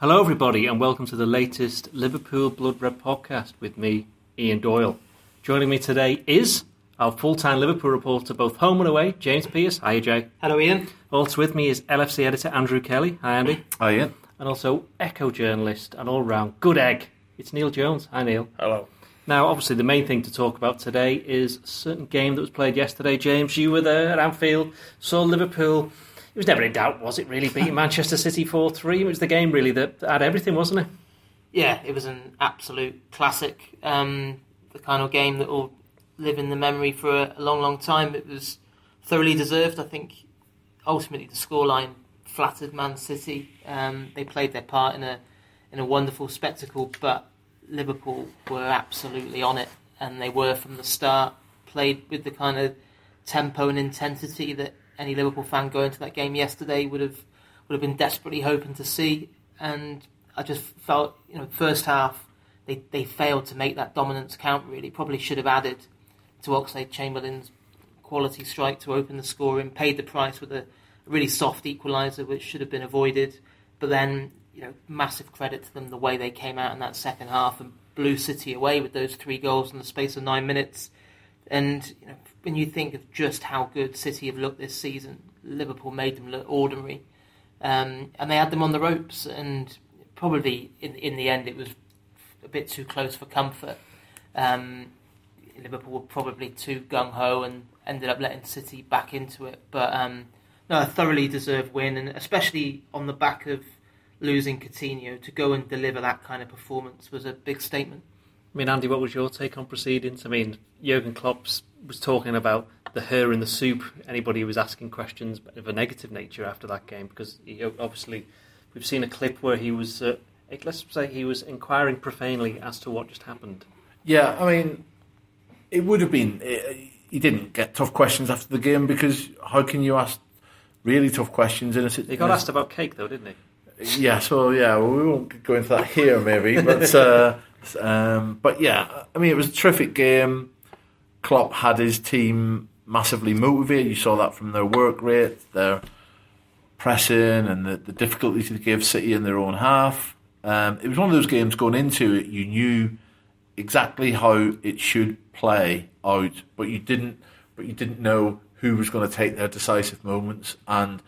Hello, everybody, and welcome to the latest Liverpool Blood Red podcast with me, Ian Doyle. Joining me today is our full time Liverpool reporter, both home and away, James Pearce. Hi, Jay. Hello, Ian. Also with me is LFC editor Andrew Kelly. Hi, Andy. Hi, Ian. And also Echo journalist and all round good egg. It's Neil Jones. Hi, Neil. Hello. Now, obviously, the main thing to talk about today is a certain game that was played yesterday. James, you were there at Anfield, saw Liverpool. It was never in doubt, was it, really, beating Manchester City 4 3? It was the game, really, that had everything, wasn't it? Yeah, it was an absolute classic. Um, the kind of game that will live in the memory for a, a long, long time. It was thoroughly deserved. I think ultimately the scoreline flattered Man City. Um, they played their part in a in a wonderful spectacle, but Liverpool were absolutely on it, and they were from the start. Played with the kind of tempo and intensity that any Liverpool fan going to that game yesterday would have would have been desperately hoping to see. And I just felt, you know, first half they, they failed to make that dominance count. Really, probably should have added to Oxlade Chamberlain's quality strike to open the scoring. Paid the price with a really soft equaliser, which should have been avoided. But then you know, massive credit to them the way they came out in that second half and blew City away with those three goals in the space of nine minutes. And you know, when you think of just how good City have looked this season, Liverpool made them look ordinary, um, and they had them on the ropes. And probably in in the end, it was a bit too close for comfort. Um, Liverpool were probably too gung ho and ended up letting City back into it. But um, no, a thoroughly deserved win, and especially on the back of losing Coutinho to go and deliver that kind of performance was a big statement. I mean, Andy, what was your take on proceedings? I mean, Jurgen Klopp was talking about the hair in the soup. Anybody who was asking questions of a negative nature after that game, because he, obviously we've seen a clip where he was, uh, let's say, he was inquiring profanely as to what just happened. Yeah, I mean, it would have been. It, he didn't get tough questions after the game because how can you ask really tough questions in a situation? He got asked about cake, though, didn't he? Yeah, so yeah, well, we won't go into that here, maybe, but uh, um, but yeah, I mean, it was a terrific game. Klopp had his team massively motivated. You saw that from their work rate, their pressing, and the, the difficulty to give City in their own half. Um, it was one of those games going into it, you knew exactly how it should play out, but you didn't, but you didn't know who was going to take their decisive moments. And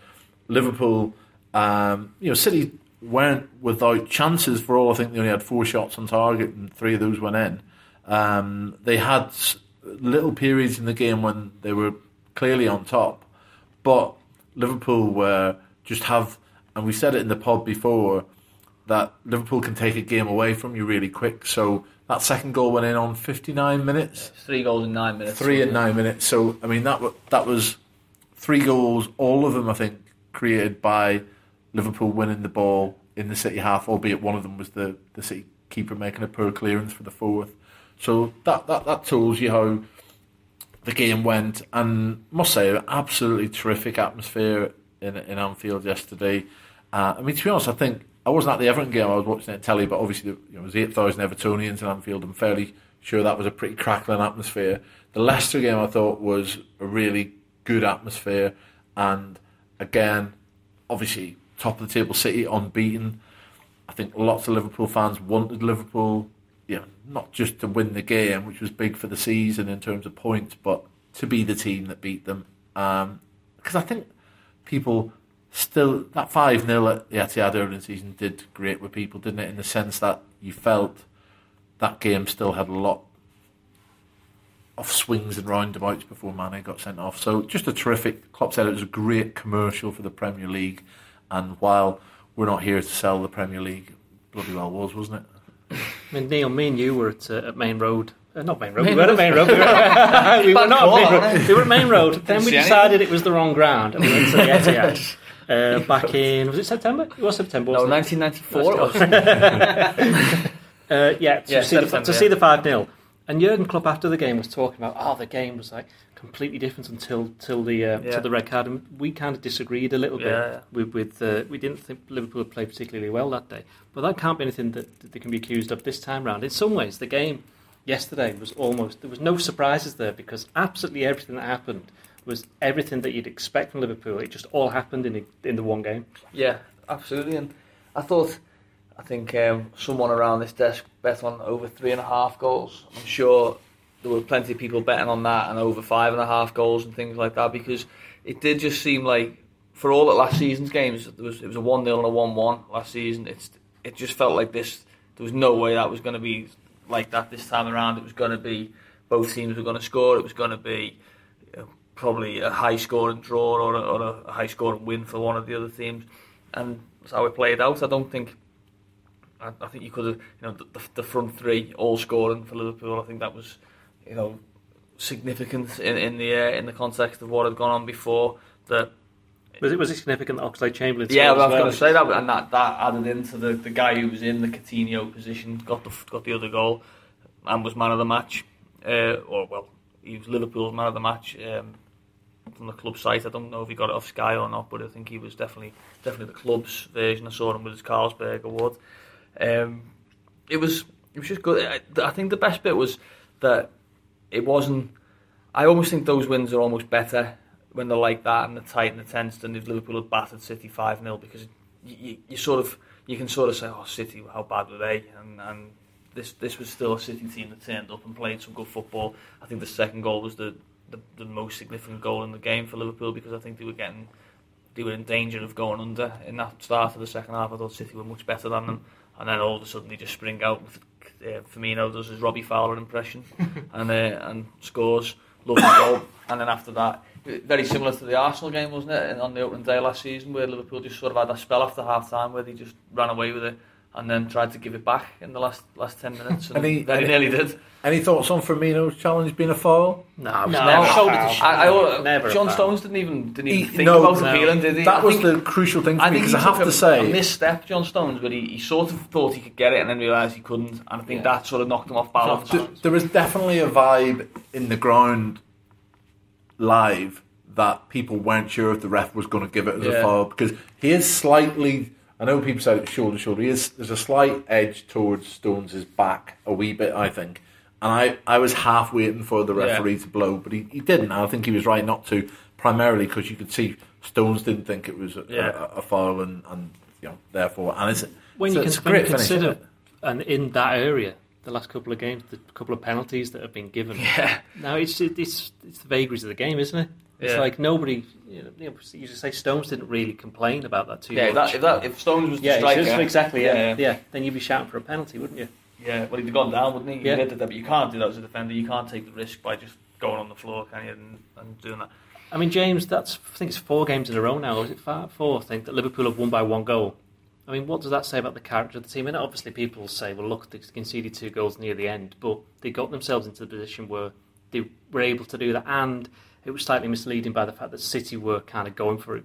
Liverpool um, you know, City weren't without chances for all. I think they only had four shots on target, and three of those went in. Um, they had little periods in the game when they were clearly on top, but Liverpool were just have, and we said it in the pod before that Liverpool can take a game away from you really quick. So that second goal went in on 59 minutes. Three goals in nine minutes. Three in nine minutes. So I mean that that was three goals, all of them I think created by Liverpool winning the ball in the City half, albeit one of them was the, the City keeper making a poor clearance for the fourth. So that, that, that tells you how the game went. And must say, absolutely terrific atmosphere in, in Anfield yesterday. Uh, I mean, to be honest, I think I wasn't at the Everton game. I was watching it on telly, but obviously you know, there was eight thousand Evertonians in Anfield. I'm fairly sure that was a pretty crackling atmosphere. The Leicester game I thought was a really good atmosphere, and again, obviously top of the table City, unbeaten. I think lots of Liverpool fans wanted Liverpool, you know, not just to win the game, which was big for the season in terms of points, but to be the team that beat them. Because um, I think people still that five 0 at the Etihad early in the season did great with people, didn't it? In the sense that you felt that game still had a lot of swings and roundabouts before Mane got sent off. So just a terrific. Klopp said it was a great commercial for the Premier League. And while we're not here to sell the Premier League, bloody well was, wasn't it? I mean, Neil, me and you were at, uh, at Maine Road. Uh, not Maine Road. Main we were at Maine Road. We were, we were not at Maine Road. We were at Maine Road. Then we decided it was the wrong ground, and we went to the Etihad. Uh, back in was it September? It was September. No, 1994. uh, yeah, to, yeah, see, the, to yeah. see the five 0 and Jurgen Klopp after the game was talking about, oh, the game was like completely different until till the uh, yeah. till the red card, and we kind of disagreed a little bit yeah. with. with uh, we didn't think Liverpool played particularly well that day, but that can't be anything that, that they can be accused of this time round. In some ways, the game yesterday was almost there was no surprises there because absolutely everything that happened was everything that you'd expect from Liverpool. It just all happened in the, in the one game. Yeah, absolutely, and I thought I think um, someone around this desk bet on over three and a half goals. I'm sure there were plenty of people betting on that and over five and a half goals and things like that because it did just seem like for all at last season's games there was it was a one 0 and a one one last season. It's it just felt like this. There was no way that was going to be like that this time around. It was going to be both teams were going to score. It was going to be know, probably a high scoring draw or a, or a high scoring win for one of the other teams, and that's how it played out. I don't think I think you could have, you know, the, the, front three all scoring for Liverpool. I think that was, you know, significant in, in the uh, in the context of what had gone on before. That was it was it significant that Oxlade Chamberlain? Yeah, well, I was well. going to say that, and that, that added into the, the guy who was in the Coutinho position got the got the other goal and was man of the match. Uh, or well, he was Liverpool's man of the match um, from the club site. I don't know if he got it off Sky or not, but I think he was definitely definitely the club's version. I saw him with his Carlsberg award. Um, it was it was just good. I, I think the best bit was that it wasn't. I almost think those wins are almost better when they're like that and they're tight and they're tense than if Liverpool had battered City five 0 because you, you, you, sort of you can sort of say, oh City, how bad were they? And, and this this was still a City team that turned up and played some good football. I think the second goal was the, the, the most significant goal in the game for Liverpool because I think they were getting they were in danger of going under in that start of the second half. I thought City were much better than them and then all of a sudden they just spring out. With, uh, Firmino does his Robbie Fowler impression and uh, and scores, lovely goal. And then after that, very similar to the Arsenal game, wasn't it? And On the opening day last season, where Liverpool just sort of had a spell after half time where they just ran away with it and then tried to give it back in the last last ten minutes, and any, very nearly did. Any thoughts on Firmino's challenge being a foul? No, no, never shoulder to shoulder. I, I, never John Stones didn't even didn't even he, think no, about no. appealing, did he? That I was the crucial thing for I me because I have to say, a misstep, John Stones, but he, he sort of thought he could get it and then realised he couldn't, and I think yeah. that sort of knocked him off balance. There, there was definitely a vibe in the ground live that people weren't sure if the ref was going to give it as yeah. a foul because he is slightly I know people say shoulder to shoulder. He is, there's a slight edge towards Stones' back, a wee bit, I think. And I, I was half waiting for the referee yeah. to blow, but he, he didn't. I think he was right not to, primarily because you could see Stones didn't think it was a, yeah. a, a foul, and, and you know therefore, and it's when you, can, when you consider and in that area the last couple of games, the couple of penalties that have been given. Yeah. Now it's it's it's the vagaries of the game, isn't it? It's yeah. like nobody, you know, you, just say Stones didn't really complain about that too yeah, much. If, that, if Stones was the yeah, striker, exactly, yeah, yeah, yeah, then you'd be shouting for a penalty, wouldn't you? Yeah, well, he'd have gone down, wouldn't he? Yeah. That, but you can't do that as a defender. You can't take the risk by just going on the floor, can you, and, and doing that. I mean, James, that's I think it's four games in a row now. Is it five, four? I think that Liverpool have won by one goal. I mean, what does that say about the character of the team? And obviously, people say, well, look, they conceded two goals near the end, but they got themselves into the position where they were able to do that, and it was slightly misleading by the fact that City were kind of going for it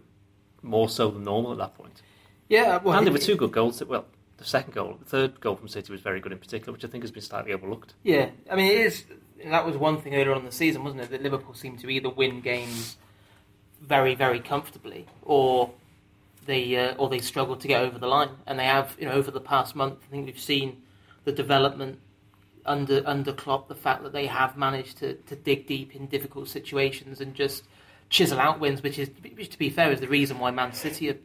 more so than normal at that point. Yeah, well, and there were two good goals. That, well, the second goal, the third goal from City was very good in particular, which I think has been slightly overlooked. Yeah, I mean, it is. That was one thing earlier on in the season, wasn't it? That Liverpool seemed to either win games very, very comfortably, or they uh, or they struggled to get over the line. And they have, you know, over the past month, I think we've seen the development under under Klopp the fact that they have managed to, to dig deep in difficult situations and just chisel out wins, which is which to be fair is the reason why Man City are,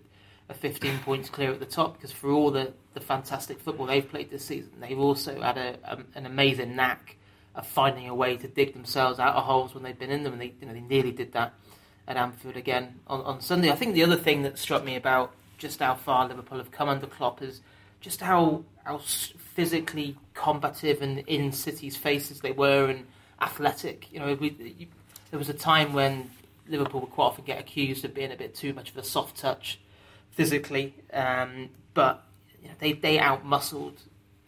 are 15 points clear at the top because for all the, the fantastic football they've played this season, they've also had a, a, an amazing knack of finding a way to dig themselves out of holes when they've been in them, and they you know they nearly did that at Anfield again on, on Sunday. I think the other thing that struck me about just how far Liverpool have come under Klopp is just how how physically combative and in City's faces they were and athletic. You know, we, you, there was a time when Liverpool would quite often get accused of being a bit too much of a soft touch physically, um, but you know, they they outmuscled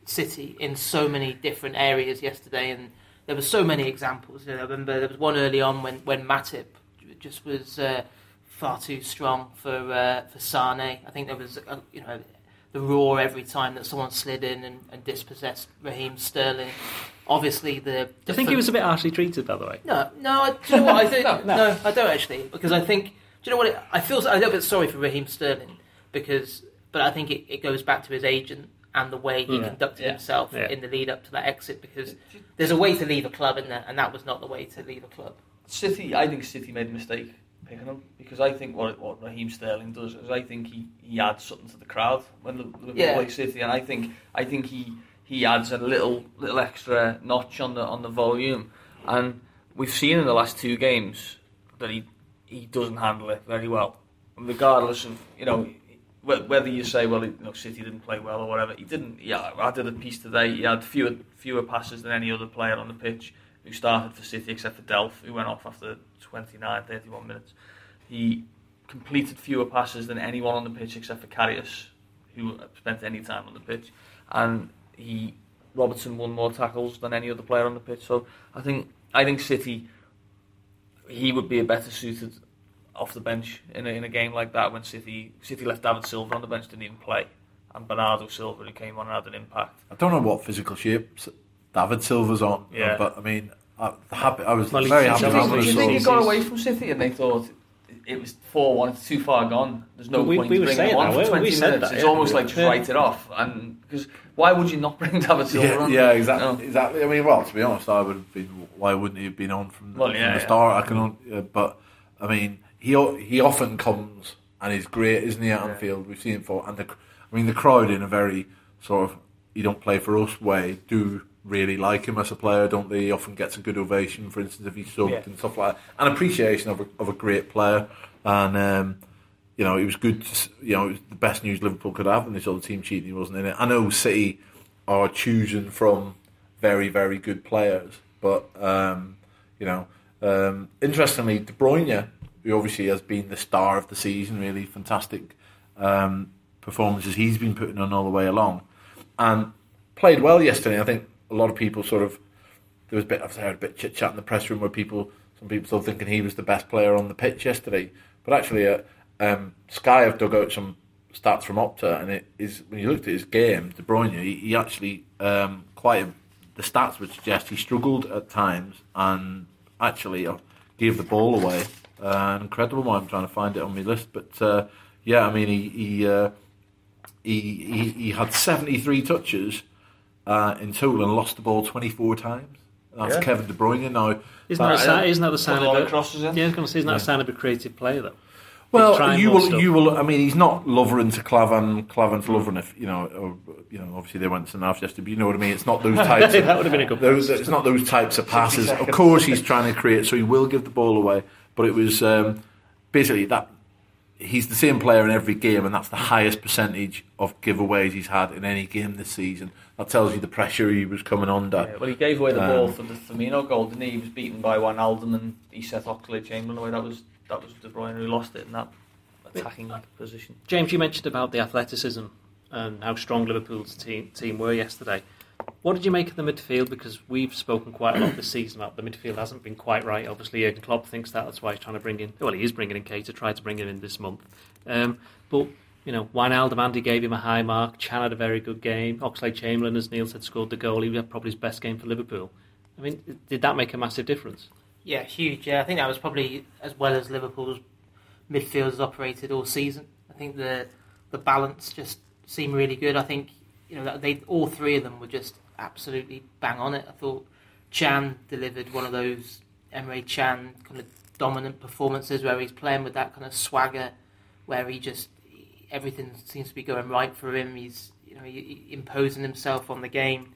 City in so many different areas yesterday, and there were so many examples. You know, I remember there was one early on when when Matip just was. Uh, far too strong for uh, for Sane. I think there was, a, you know, the roar every time that someone slid in and, and dispossessed Raheem Sterling. Obviously, the. Do you think he was a bit harshly treated, by the way? No, no. Do you know what I think? no, no. no, I don't actually, because I think. Do you know what? It, I feel a little bit sorry for Raheem Sterling because, but I think it, it goes back to his agent and the way he yeah. conducted yeah. himself yeah. in the lead up to that exit because there's a way to leave a club in there, and that was not the way to leave a club. City, I think City made a mistake picking him because I think what what Raheem Sterling does is I think he, he adds something to the crowd when Liverpool yeah. play City, and I think I think he he adds a little little extra notch on the on the volume, and we've seen in the last two games that he he doesn't handle it very well, regardless of you know whether you say well you know City didn't play well or whatever. He didn't. Yeah, I did a piece today. He had fewer fewer passes than any other player on the pitch who started for City except for Delph, who went off after 29, 31 minutes. He completed fewer passes than anyone on the pitch except for Karius, who spent any time on the pitch, and he Robertson won more tackles than any other player on the pitch. So I think I think City he would be a better suited off the bench in a, in a game like that when City City left David Silva on the bench didn't even play and Bernardo Silva who came on and had an impact. I don't know what physical shape David Silva's on, yeah. but I mean I, happy, I was well, very happy. Do you think he got away from City and they thought it was 4 1, it's too far gone. There's no we, point we bringing him on for 20 minutes. That, it's yeah, almost like just write it off. And because why would you not bring David Silva yeah, on? Yeah, exactly, no. exactly. I mean, well, to be honest, I would have been. Why wouldn't he have been on from, well, from the start? I can, uh, but I mean, he he often comes and he's great, isn't he? At Anfield, we've seen him for, and the, I mean, the crowd in a very sort of you don't play for us way do really like him as a player, don't they? He often gets a good ovation, for instance, if he's subbed yeah. and stuff like that. An appreciation of a, of a great player. And, um, you know, it was good, to, you know, it was the best news Liverpool could have, and they saw the team cheating, he wasn't in it. I know City are choosing from very, very good players, but, um, you know, um, interestingly, De Bruyne, who obviously has been the star of the season, really fantastic um, performances he's been putting on all the way along, and played well yesterday. I think a lot of people sort of there was a bit I've heard a bit chit chat in the press room where people some people still thinking he was the best player on the pitch yesterday, but actually uh, um, Sky have dug out some stats from Opta, and it is when you looked at his game, De Bruyne, he, he actually um, quite the stats would suggest he struggled at times and actually uh, gave the ball away. Uh, incredible one. I'm trying to find it on my list, but uh, yeah, I mean he he, uh, he he he had 73 touches uh, in total and lost the ball 24 times. That's yeah. Kevin De Bruyne now. Isn't that, a, isn't that the sign of a crosses in? Yeah, I was going to say, isn't that yeah. a sign of a creative player though? Well, you will. Stuff. You will. I mean, he's not Lovren to Klavan, Klavan to Lovren. If you know, or, you know, obviously they went to Nav yesterday, but you know what I mean. It's not those types. that would have been a good. Those, it's not those types of passes. Of course, he's trying to create, so he will give the ball away. But it was um, basically that he's the same player in every game, and that's the highest percentage of giveaways he's had in any game this season. That tells you the pressure he was coming under. Yeah, well, he gave away the um, ball for the Firmino goal, didn't he? He was beaten by Wijnaldum and he set Oxlade Chamberlain away. That was that was De Bruyne who lost it in that attacking position. James, you mentioned about the athleticism and how strong Liverpool's team team were yesterday. What did you make of the midfield? Because we've spoken quite a lot this season about the midfield hasn't been quite right. Obviously, Jurgen Klopp thinks that. That's why he's trying to bring in. Well, he is bringing in Keita. Tried to bring him in this month. Um, but you know, Wijnaldum, Andy gave him a high mark. Can had a very good game. Oxlade Chamberlain, as Neil said, scored the goal. He had probably his best game for Liverpool. I mean, did that make a massive difference? Yeah, huge. Yeah, I think that was probably as well as Liverpool's midfield has operated all season. I think the the balance just seemed really good. I think you know they all three of them were just absolutely bang on it. I thought Can delivered one of those Emre Can kind of dominant performances where he's playing with that kind of swagger, where he just everything seems to be going right for him. He's you know he, imposing himself on the game.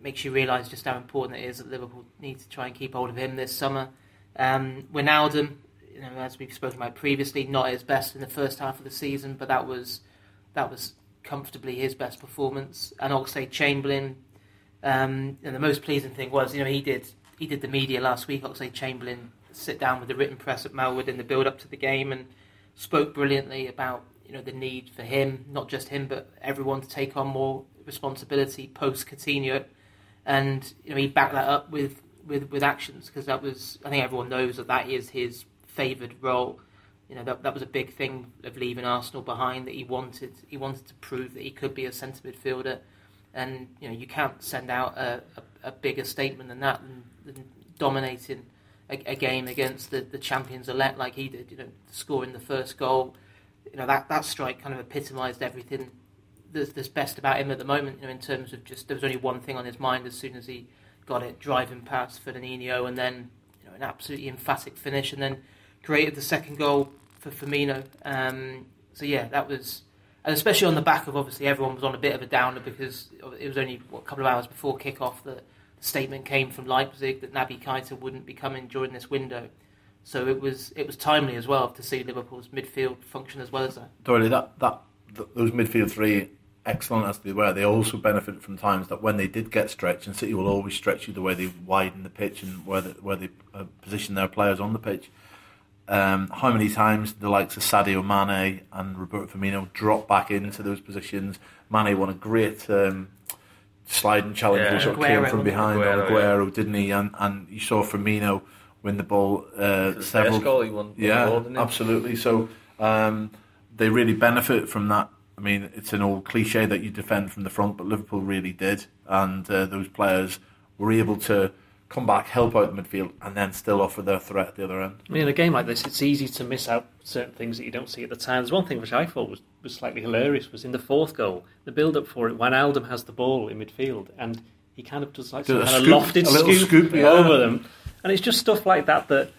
makes you realise just how important it is that Liverpool need to try and keep hold of him this summer. Um, Wijnaldum, you know, as we've spoken about previously, not his best in the first half of the season, but that was that was comfortably his best performance. And Oxlade Chamberlain um, and the most pleasing thing was, you know, he did he did the media last week. Oxlade Chamberlain sit down with the written press at Melwood in the build up to the game and spoke brilliantly about you know the need for him, not just him, but everyone to take on more responsibility post Coutinho, and you know he backed that up with with with actions because that was I think everyone knows that that is his favoured role. You know that that was a big thing of leaving Arsenal behind that he wanted he wanted to prove that he could be a centre midfielder and you know you can't send out a, a, a bigger statement than that than, than dominating a, a, game against the, the champions elect like he did. You know, scoring the first goal. You know that that strike kind of epitomised everything that's, that's best about him at the moment. You know, in terms of just there was only one thing on his mind as soon as he got it, driving past Fernandinho, and then you know an absolutely emphatic finish, and then created the second goal for Firmino. Um, so yeah, that was, and especially on the back of obviously everyone was on a bit of a downer because it was only what, a couple of hours before kickoff that the statement came from Leipzig that Naby Keita wouldn't be coming during this window. So it was it was timely as well to see Liverpool's midfield function as well as that. Totally, that that those midfield three excellent as they were, they also benefit from times that when they did get stretched, and City will always stretch you the way they widen the pitch and where where they uh, position their players on the pitch. Um, how many times the likes of Sadio Mane and Roberto Firmino drop back into those positions? Mane won a great um, sliding challenge, yeah. sort of came from behind Aguero, on Aguero, yeah. didn't he? And, and you saw Firmino win the ball uh, several. Goal he won, yeah, ball, absolutely. So um, they really benefit from that I mean, it's an old cliche that you defend from the front, but Liverpool really did, and uh, those players were able to come back, help out the midfield, and then still offer their threat at the other end. I mean, in a game like this, it's easy to miss out certain things that you don't see at the time. There's one thing which I thought was, was slightly hilarious was in the fourth goal, the build-up for it, when Wijnaldum has the ball in midfield, and he kind of does like some kind scoop, of lofted scoop, scoop yeah. over them, and it's just stuff like that that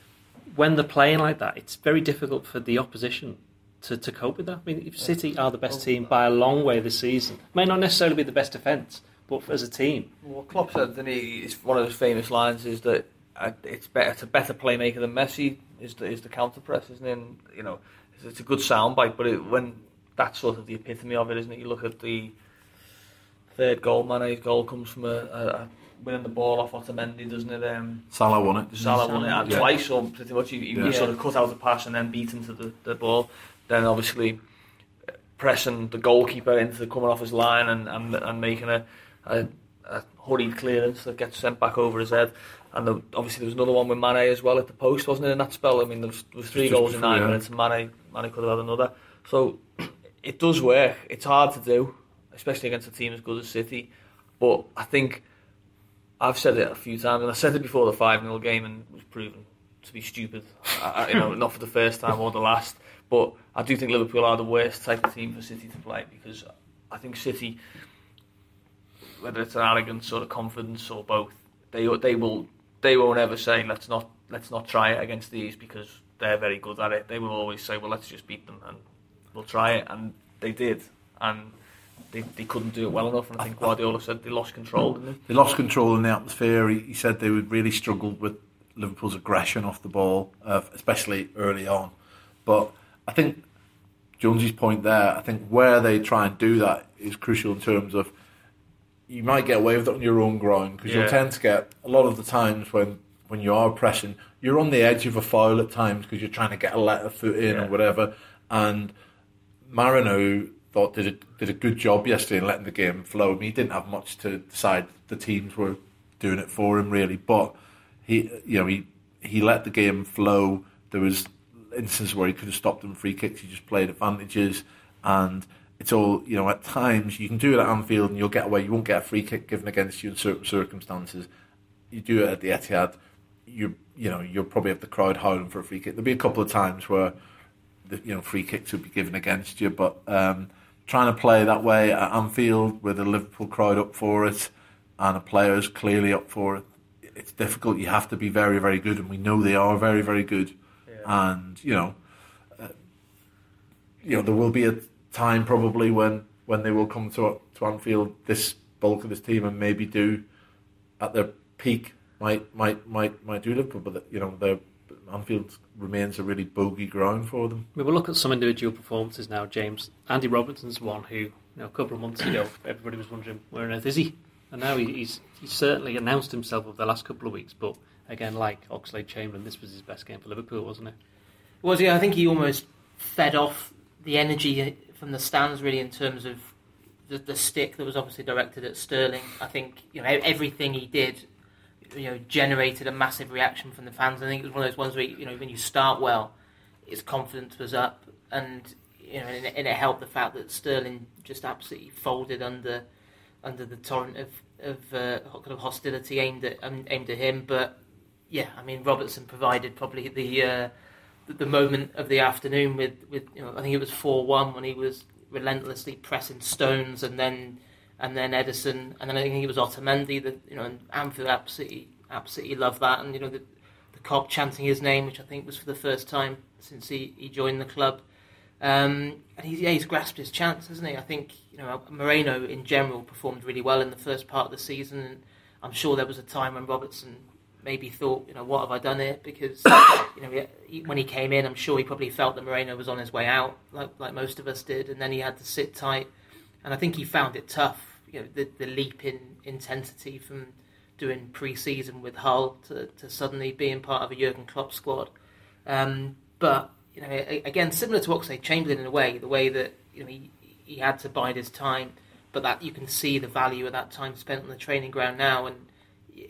when they're playing like that, it's very difficult for the opposition to, to cope with that. I mean, if City are the best oh. team by a long way this season, may not necessarily be the best defence, but as a team. Well, Klopp said, that he, one of his famous lines is that uh, it's better, it's a better playmaker than Messi is the, is the counter press, isn't it? And, you know, it's, it's a good soundbite, but it, when that's sort of the epitome of it, isn't it? You look at the third goal, Mane's goal comes from a, a winning the ball off Otamendi, doesn't it? Um, Salah won it. Salah won it yeah. twice, or pretty much. He, he yeah. sort of cut out the pass and then beat into the, the ball then obviously pressing the goalkeeper into coming off his line and, and, and making a, a, a hurried clearance that gets sent back over his head. And the, obviously there was another one with Mane as well at the post, wasn't it, in that spell? I mean, there was, there was three Just goals in nine yeah. minutes and Mane, Mane could have had another. So it does work. It's hard to do, especially against a team as good as City. But I think I've said it a few times, and I said it before the 5 0 game and was proven to be stupid. I, you know, not for the first time or the last. But I do think Liverpool are the worst type of team for City to play because I think City, whether it's an arrogance or a confidence or both, they they will they won't ever say let's not let's not try it against these because they're very good at it. They will always say, well, let's just beat them and we'll try it, and they did, and they, they couldn't do it well enough. And I think Guardiola said they lost control. They? they? lost control in the atmosphere. He, he, said they would really struggled with Liverpool's aggression off the ball, uh, especially early on. But I think Jonesy's point there, I think where they try and do that is crucial in terms of you might get away with it on your own ground because yeah. you'll tend to get a lot of the times when when you are pressing, you're on the edge of a foul at times because you're trying to get a letter foot in yeah. or whatever. And Marino thought did a, did a good job yesterday in letting the game flow. I mean, he didn't have much to decide. The teams were doing it for him really, but he you know he he let the game flow. There was instances where he could have stopped them free kicks. He just played advantages, and it's all you know. At times, you can do it at Anfield, and you'll get away. You won't get a free kick given against you in certain circumstances. You do it at the Etihad, you you know you'll probably have the crowd howling for a free kick. There'll be a couple of times where the you know free kicks would be given against you, but um, trying to play that way at Anfield with a Liverpool crowd up for it and a players clearly up for it, it's difficult. You have to be very very good, and we know they are very very good and you know, uh, you know there will be a time probably when when they will come to to Anfield, this bulk of this team, and maybe do at their peak might might might might do Liverpool, but you know their Anfield remains a really bogey ground for them. We will look at some individual performances now, James. Andy Robertson's one who, you know, a couple of months ago, everybody was wondering where on earth is he, and now he, he's he's certainly announced himself over the last couple of weeks, but again, like Oxlade Chamberlain, this was his best game for Liverpool, wasn't it? Was yeah, I think he almost fed off the energy from the stands really in terms of the, the stick that was obviously directed at Sterling. I think you know everything he did, you know, generated a massive reaction from the fans. I think it was one of those ones where you know when you start well, his confidence was up, and you know, and, and it helped the fact that Sterling just absolutely folded under under the torrent of of uh, kind of hostility aimed at um, aimed at him. But yeah, I mean Robertson provided probably the uh, the, moment of the afternoon with with you know I think it was four one when he was relentlessly pressing Stones and then and then Ederson and then I think it was Otamendi that you know and Anfield absolutely absolutely loved that and you know the, the Kop chanting his name, which I think was for the first time since he, he joined the club. Um, and he's, yeah, he's grasped his chance, hasn't he? I think you know Moreno in general performed really well in the first part of the season, and I'm sure there was a time when Robertson maybe thought, you know, what have I done here? Because you know, he, when he came in, I'm sure he probably felt that Moreno was on his way out, like like most of us did, and then he had to sit tight. And I think he found it tough, you know, the, the leap in intensity from doing pre-season with Hull to, to suddenly being part of a Jurgen Klopp squad. Um, but you know, again, similar to Oxlade Chamberlain in a way, the way that you know he, he had to bide his time, but that you can see the value of that time spent on the training ground now, and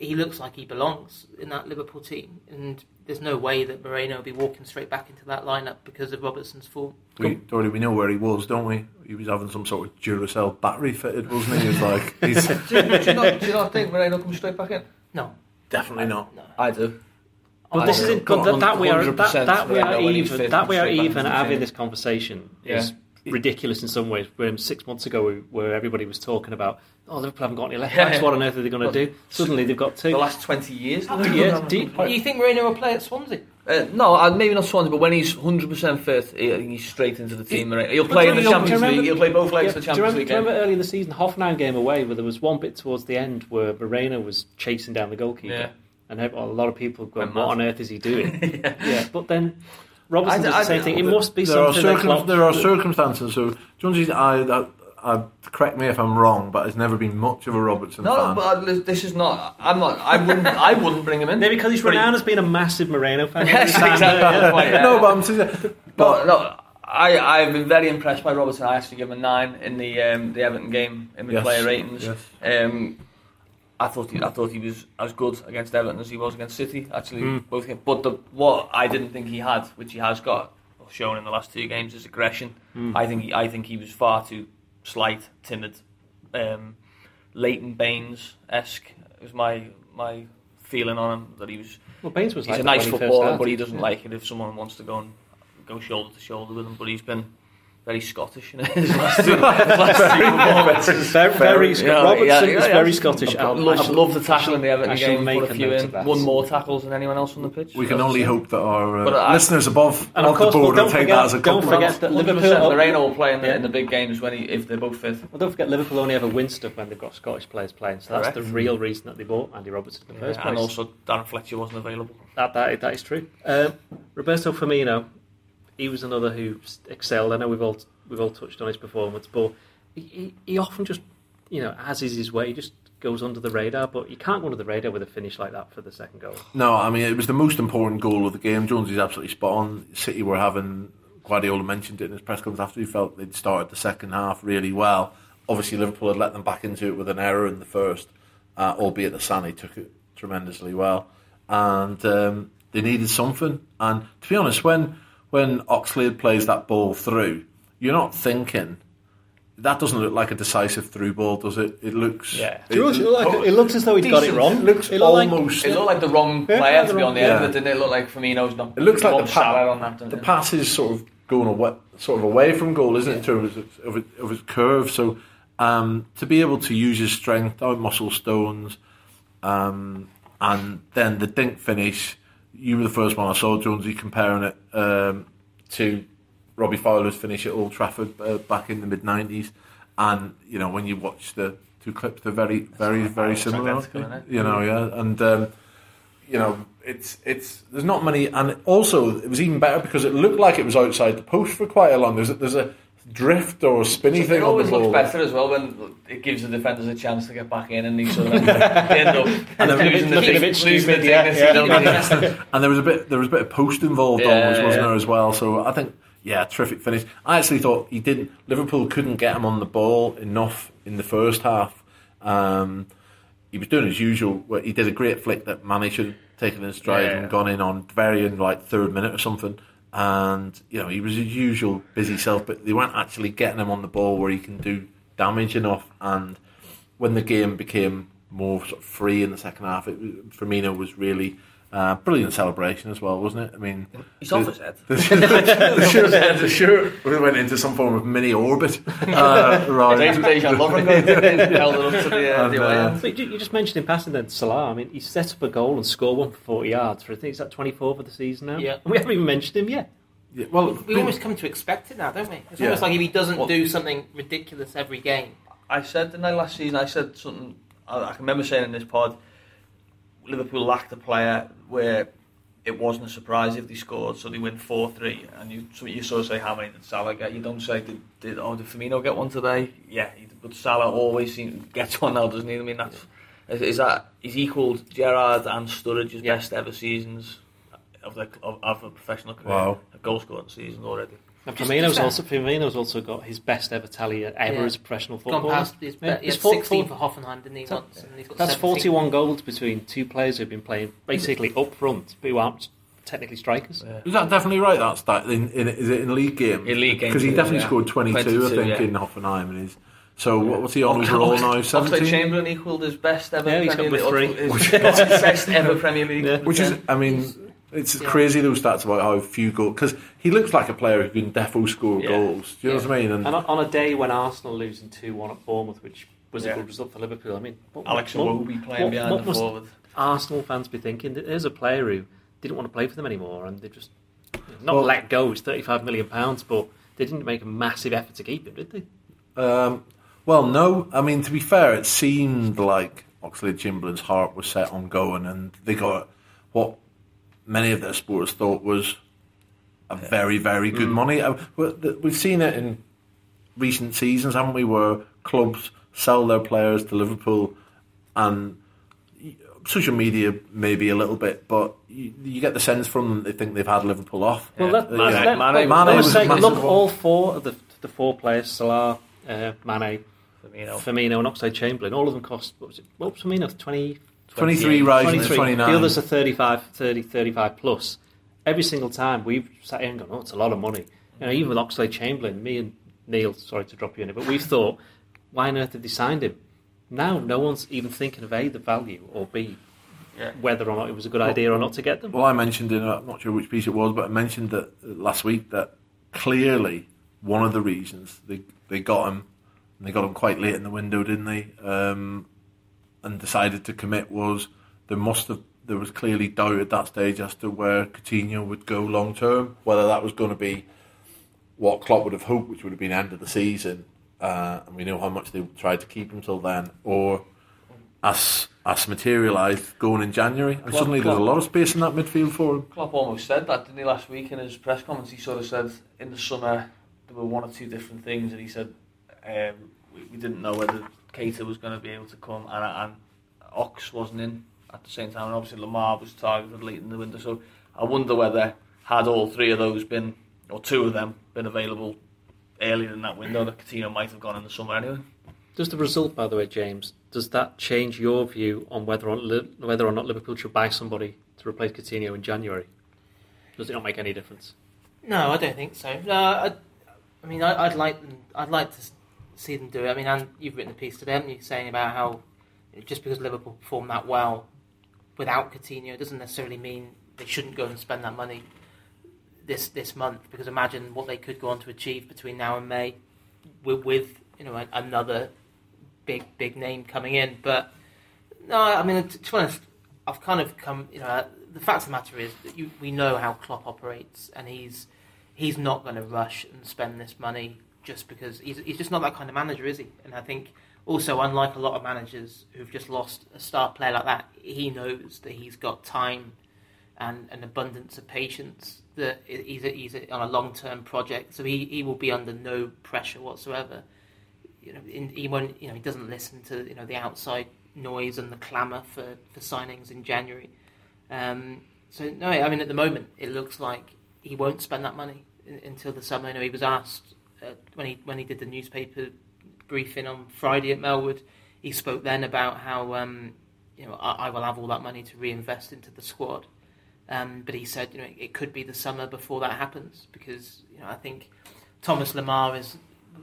he looks like he belongs in that Liverpool team, and there's no way that Moreno will be walking straight back into that lineup because of Robertson's form. We, already we know where he was, don't we? He was having some sort of Duracell battery fitted, wasn't he? He was like, he's... do, you, do, you not, do you not think Moreno comes straight back in? No, definitely not. No. I do. Well, this is but that, that we are that, that we are even that we are even having this conversation is yeah. Ridiculous in some ways. When six months ago, where everybody was talking about oh, Liverpool haven't got any left backs. What on earth are they going to do? Suddenly they've got two. The last 20 years. yeah. Do you, you think Moreno will play at Swansea? Uh, no, uh, maybe not Swansea, but when he's 100% fit, he, he's straight into the team. He, will play in the Champions League. He'll play both legs yeah, of the Champions do you remember, League. Do you remember early in the season, Hoffenheim game away, where there was one bit towards the end where Moreno was chasing down the goalkeeper? Yeah. And a lot of people going, what on earth is he doing? yeah. yeah. But then Robertson does the same thing. It must be there something. Are circum- there are circumstances. So, Jonesy, I, uh, correct me if I'm wrong, but has never been much of a Robertson no, fan. No, but this is not. I'm not. I wouldn't. I wouldn't bring him in. Maybe because he's renowned as being a massive Moreno fan. yes, exactly. yeah. Point, yeah. No, but I'm saying, but no. I, I've been very impressed by Robertson. I actually give him a nine in the um, the Everton game in the yes. player ratings. Yes. Um, I thought he, I thought he was as good against Everton as he was against City. Actually, mm. both. Games. But the, what I didn't think he had, which he has got, shown in the last two games, is aggression. Mm. I think he, I think he was far too slight, timid, um, Leighton Baines esque. was my my feeling on him that he was. Well, Baines was he's like a nice footballer, but he doesn't yeah. like it if someone wants to go and go shoulder to shoulder with him. But he's been very Scottish in his last two, last two Very, very yeah, Robertson yeah, yeah, is very Scottish. I love, love the tackle in the Everton game. Put a few in. Won more tackles than anyone else on the pitch. We can only hope that our uh, listeners above, and of course, the board will take that as a compliment. Don't forget that Liverpool. Moreno will play in the, in the big games when he, if they're both fit. Well, don't forget Liverpool only ever win stuff when they've got Scottish players playing. So that's the real reason that they bought Andy Robertson in the first place. And also Darren Fletcher wasn't available. That that that is true. Uh, Roberto Firmino, he was another who excelled. I know we've all we've all touched on his performance, but he, he often just, you know, as is his way, he just goes under the radar. But you can't go under the radar with a finish like that for the second goal. No, I mean it was the most important goal of the game. Jones is absolutely spot on. City were having Guardiola mentioned it in his press conference after he felt they'd started the second half really well. Obviously, Liverpool had let them back into it with an error in the first, uh, albeit the Sané took it tremendously well, and um, they needed something. And to be honest, when when Oxlade plays that ball through, you're not thinking. That doesn't look like a decisive through ball, does it? It looks. Yeah. It, it, like, it looks as though he'd got it wrong. It looks it almost. Like, it looked like the wrong player yeah, to be on the end, but didn't it look like Firmino's not? It looks like the, pa- on that, the pass is sort of going away, sort of away from goal, isn't yeah. it? In terms of, of, of his curve, so um, to be able to use his strength, out muscle stones, um, and then the dink finish. You were the first one I saw Jonesy comparing it um, to Robbie Fowler's finish at Old Trafford uh, back in the mid '90s, and you know when you watch the two clips, they're very, very, very similar. You know, yeah, and um, you know it's it's there's not many, and also it was even better because it looked like it was outside the post for quite a long. There's a, there's a drift or spinny so thing. It always looks better as well when it gives the defenders a chance to get back in and these sort of end up and losing the, looking a bit. Yeah, yeah. and there was a bit there was a bit of post involved yeah, always, wasn't yeah. there as well? So I think yeah, terrific finish. I actually thought he didn't. Liverpool couldn't get him on the ball enough in the first half. Um, he was doing his usual. He did a great flick that Mane should have taken in stride yeah. and gone in on very in like third minute or something. And you know he was his usual busy self, but they weren't actually getting him on the ball where he can do damage enough. And when the game became more sort of free in the second half, it, Firmino was really Uh, brilliant celebration as well, wasn't it? I mean, he's off his head. The, the, the shirt went into some form of mini orbit. Uh, right. Dejan Lovren held it up to the, uh, and, uh, but you just mentioned in passing then Salah. I mean, he set up a goal and scored one for 40 yards for I think it's that 24 for the season now. Yeah, and we haven't even mentioned him yet. Yeah, well, we, we almost come to expect it now, don't we? It's yeah. almost like if he doesn't well, do something ridiculous every game. I said, didn't I, last season? I said something. I, I can remember saying in this pod, Liverpool lacked a player where it wasn't a surprise if they scored, so they win four three. And you so you sort of say how many did Salah get? You don't say did, did oh did Firmino get one today? Yeah, but Salah always seems gets one now, doesn't he? I mean that's is, is that he's equalled Gerrard and Sturridge's yeah. best ever seasons of the of, of a professional career, wow. a goal scoring season already. And Firmino's also Firmino's also got his best ever tally ever yeah. as a professional footballer. Gone past his, yeah. he had 16 for Hoffenheim, didn't he? Once, that's 41 goals between two players who've been playing basically up front, but who aren't technically strikers. Yeah. Is that definitely right? That's that. In, in, is it in league game? In league game, because he definitely yeah. scored 22, 22, I think, yeah. in Hoffenheim, and he's. So what was he on oh, overall now? Seventeen. Chamberlain equaled his best ever. Yeah, he's Premier got League, three. His best ever Premier League. Yeah. Which is, I mean, it's yeah. crazy those stats about how few goals because he looks like a player who can defo score yeah. goals. Do you know what I mean? And, and, on a day when Arsenal losing two one at Bournemouth, which was a good result for Liverpool, I mean, what, Alex Iwobi playing what, behind what the forward. Arsenal fans be thinking? that There's a player who didn't want to play for them anymore, and they just not well, let go. It's thirty-five million pounds, but they didn't make a massive effort to keep him, did they? Um, well, no. I mean, to be fair, it seemed like Oxlade Chamberlain's heart was set on going, and they got what many of their supporters thought was a very, very good mm. money. Uh, we've seen it in recent seasons, haven't we, where clubs sell their players to Liverpool and social media maybe a little bit, but you, you, get the sense from them they think they've had Liverpool off. Well, let, yeah. Mane, Mane, Mane was, say, look, all four of the, the four players, Salah, uh, Mane, Firmino. Firmino and Oxlade Chamberlain, all of them cost, what was it, what was Firmino, 20, 23 rising 23. 29. The others are 35, 30, 35 plus. Every single time we've sat here and gone, oh, it's a lot of money. You know, even with Oxlade Chamberlain, me and Neil, sorry to drop you in it, but we've thought, why on earth have they signed him? Now no one's even thinking of A, the value, or B, yeah. whether or not it was a good idea or not to get them. Well, I mentioned in, I'm not sure which piece it was, but I mentioned that last week that clearly one of the reasons they, they got him, and they got him quite late in the window, didn't they? Um, and decided to commit was there must have there was clearly doubt at that stage as to where Coutinho would go long term, whether that was going to be what Klopp would have hoped, which would have been end of the season, uh, and we know how much they tried to keep him till then, or as as materialised going in January. And Klopp, suddenly Klopp, there's a lot of space in that midfield for him. Klopp almost said that, didn't he, last week in his press conference? He sort of said in the summer there were one or two different things, and he said um, we, we didn't know whether Keita was going to be able to come, and, and Ox wasn't in at the same time, and obviously Lemar was targeted late in the window. So I wonder whether had all three of those been, or two of them, been available earlier in that window, that Coutinho might have gone in the summer anyway. Does the result, by the way, James, does that change your view on whether or, whether or not Liverpool should buy somebody to replace Coutinho in January? Does it not make any difference? No, I don't think so. No, I, I mean, I, would like I'd like to see them do it. I mean, and you've written a piece today, haven't you, saying about how just because Liverpool performed that well without Coutinho doesn't necessarily mean they shouldn't go and spend that money this this month. Because imagine what they could go on to achieve between now and May with, with you know another big big name coming in. But no, I mean to, to be honest, I've kind of come. You know, the fact of the matter is that you, we know how Klopp operates, and he's he's not going to rush and spend this money just because he's, he's just not that kind of manager, is he? And I think also, unlike a lot of managers who've just lost a star player like that, he knows that he's got time and an abundance of patience. That he's, he's on a long term project, so he, he will be under no pressure whatsoever. You know, in, he won't. You know, he doesn't listen to you know the outside noise and the clamour for, for signings in January. Um, so no, I mean at the moment it looks like he won't spend that money in, until the summer. You know, he was asked when he when he did the newspaper briefing on Friday at Melwood, he spoke then about how um, you know I, I, will have all that money to reinvest into the squad. Um, but he said you know it could be the summer before that happens because you know I think Thomas Lemar is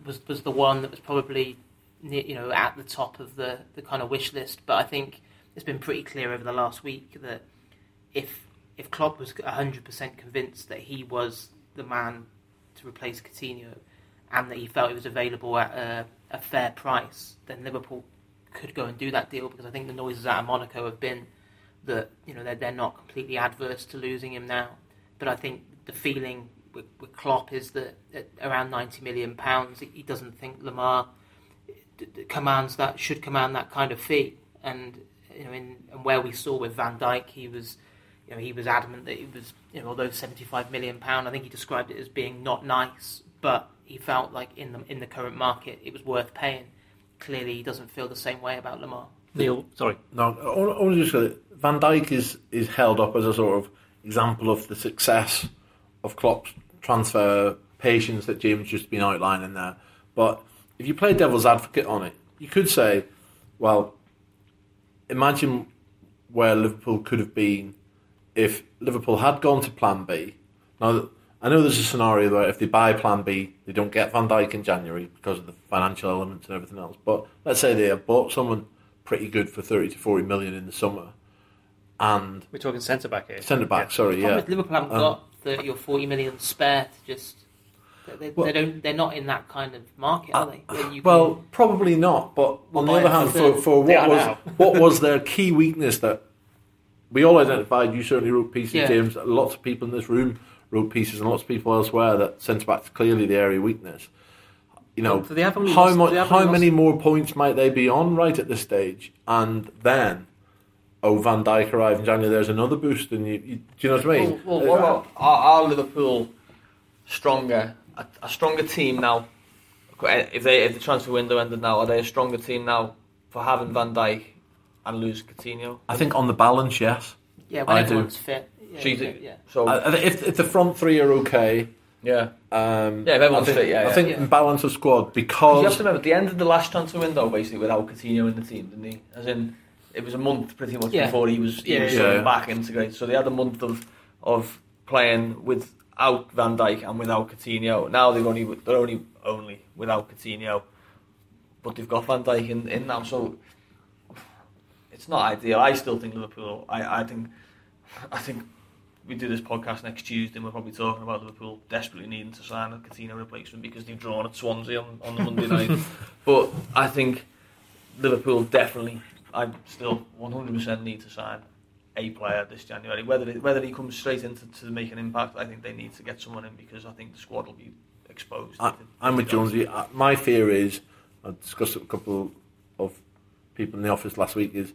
was was the one that was probably near, you know at the top of the the kind of wish list. But I think it's been pretty clear over the last week that if if Klopp was hundred percent convinced that he was the man to replace Coutinho, and that he felt it was available at a, a fair price, then Liverpool could go and do that deal because I think the noises out of Monaco have been that you know they're they're not completely adverse to losing him now. But I think the feeling with, with Klopp is that at around ninety million pounds, he doesn't think Lemar commands that should command that kind of fee. And you know, in and where we saw with Van Dijk, he was you know he was adamant that it was you know although seventy five million pound, I think he described it as being not nice, but he felt like in the in the current market it was worth paying. Clearly, he doesn't feel the same way about Lemar. Neil, sorry, no, only just Van Dijk is is held up as a sort of example of the success of Klopp's transfer patience that James just been outlining there. But if you play devil's advocate on it, you could say, well, imagine where Liverpool could have been if Liverpool had gone to Plan B. Now, I know there's a scenario where if they buy Plan B, they don't get Van Dijk in January because of the financial elements and everything else. But let's say they have bought someone pretty good for 30 to 40 million in the summer. And we're talking centre back here. Centre back, yeah. sorry, yeah. Liverpool haven't um, got 30 or 40 million spare to just they, well, they, don't. They're not in that kind of market, are they? well, can, probably not. But on the other hand, for, for what was what was their key weakness that we all identified? You certainly wrote pieces, yeah. James. Lots of people in this room wrote pieces, and lots of people elsewhere that centre back's clearly the area weakness. You know, so how lost, much, how many more points might they be on right at this stage? And then oh, Van Dijk arrived in January, there's another boost, and you, you, do you know what I mean? Well, well, well are, are Liverpool stronger a, a stronger team now. If they if the transfer window ended now, are they a stronger team now for having Van Dijk and lose Coutinho? I think on the balance, yes. Yeah, when I everyone's do. fit. Yeah, yeah. So if if the front three are okay. Yeah. Um, yeah, if everyone's think, fit, yeah. I think yeah. balance of squad because you have to remember at the end of the last transfer window, basically without Coutinho in the team, didn't he? As in, it was a month pretty much yeah. before he was he yeah, was yeah. back integrated. So they had a month of of playing without Van Dijk and without Coutinho. Now they're only they're only only without Coutinho, but they've got Van Dijk in, in now, so it's not ideal. I still think Liverpool. I, I think I think we do this podcast next Tuesday and we're probably talking about Liverpool desperately needing to sign a Coutinho replacement because they've drawn at Swansea on, on the Monday night. But I think Liverpool definitely, I still 100% need to sign a player this January. Whether it, whether he comes straight into to make an impact, I think they need to get someone in because I think the squad will be exposed. I, am with Jonesy. My fear is, I discussed it with a couple of people in the office last week, is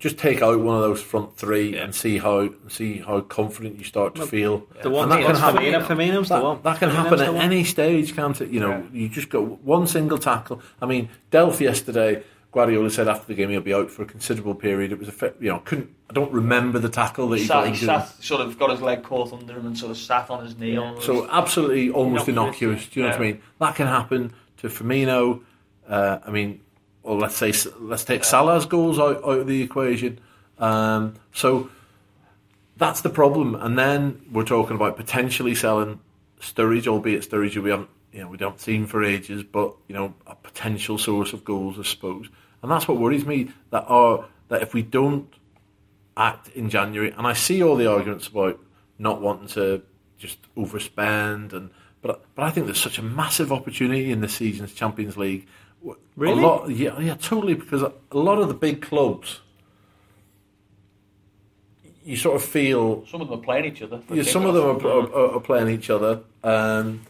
just take out one of those front three yeah. and see how see how confident you start to feel. The one that can happen. Firmino's that, the one. That can happen at any stage, can't it? You know, yeah. you just got one single tackle. I mean, Delph yesterday Guardiola said after the game he'll be out for a considerable period. It was a fit, you know couldn't I don't remember the tackle that he sat, got into. He sat, sort of got his leg caught under him and sort of sat on his knee. Yeah. So absolutely almost innocuous. innocuous. Do you know yeah. what I mean? That can happen to Firmino. Uh, I mean, or let's say let's take. Salah's goals out, out of the equation. Um, so that's the problem. And then we're talking about potentially selling Sturridge, albeit Sturridge we haven't you know we don't seen for ages, but you know a potential source of goals, I suppose. And that's what worries me that are that if we don't act in January, and I see all the arguments about not wanting to just overspend and but but I think there's such a massive opportunity in this season's Champions League. Really? A lot, yeah, yeah, totally. Because a lot of the big clubs, you sort of feel some of them are playing each other. Yeah, some of them are, are, are, playing each other. Um,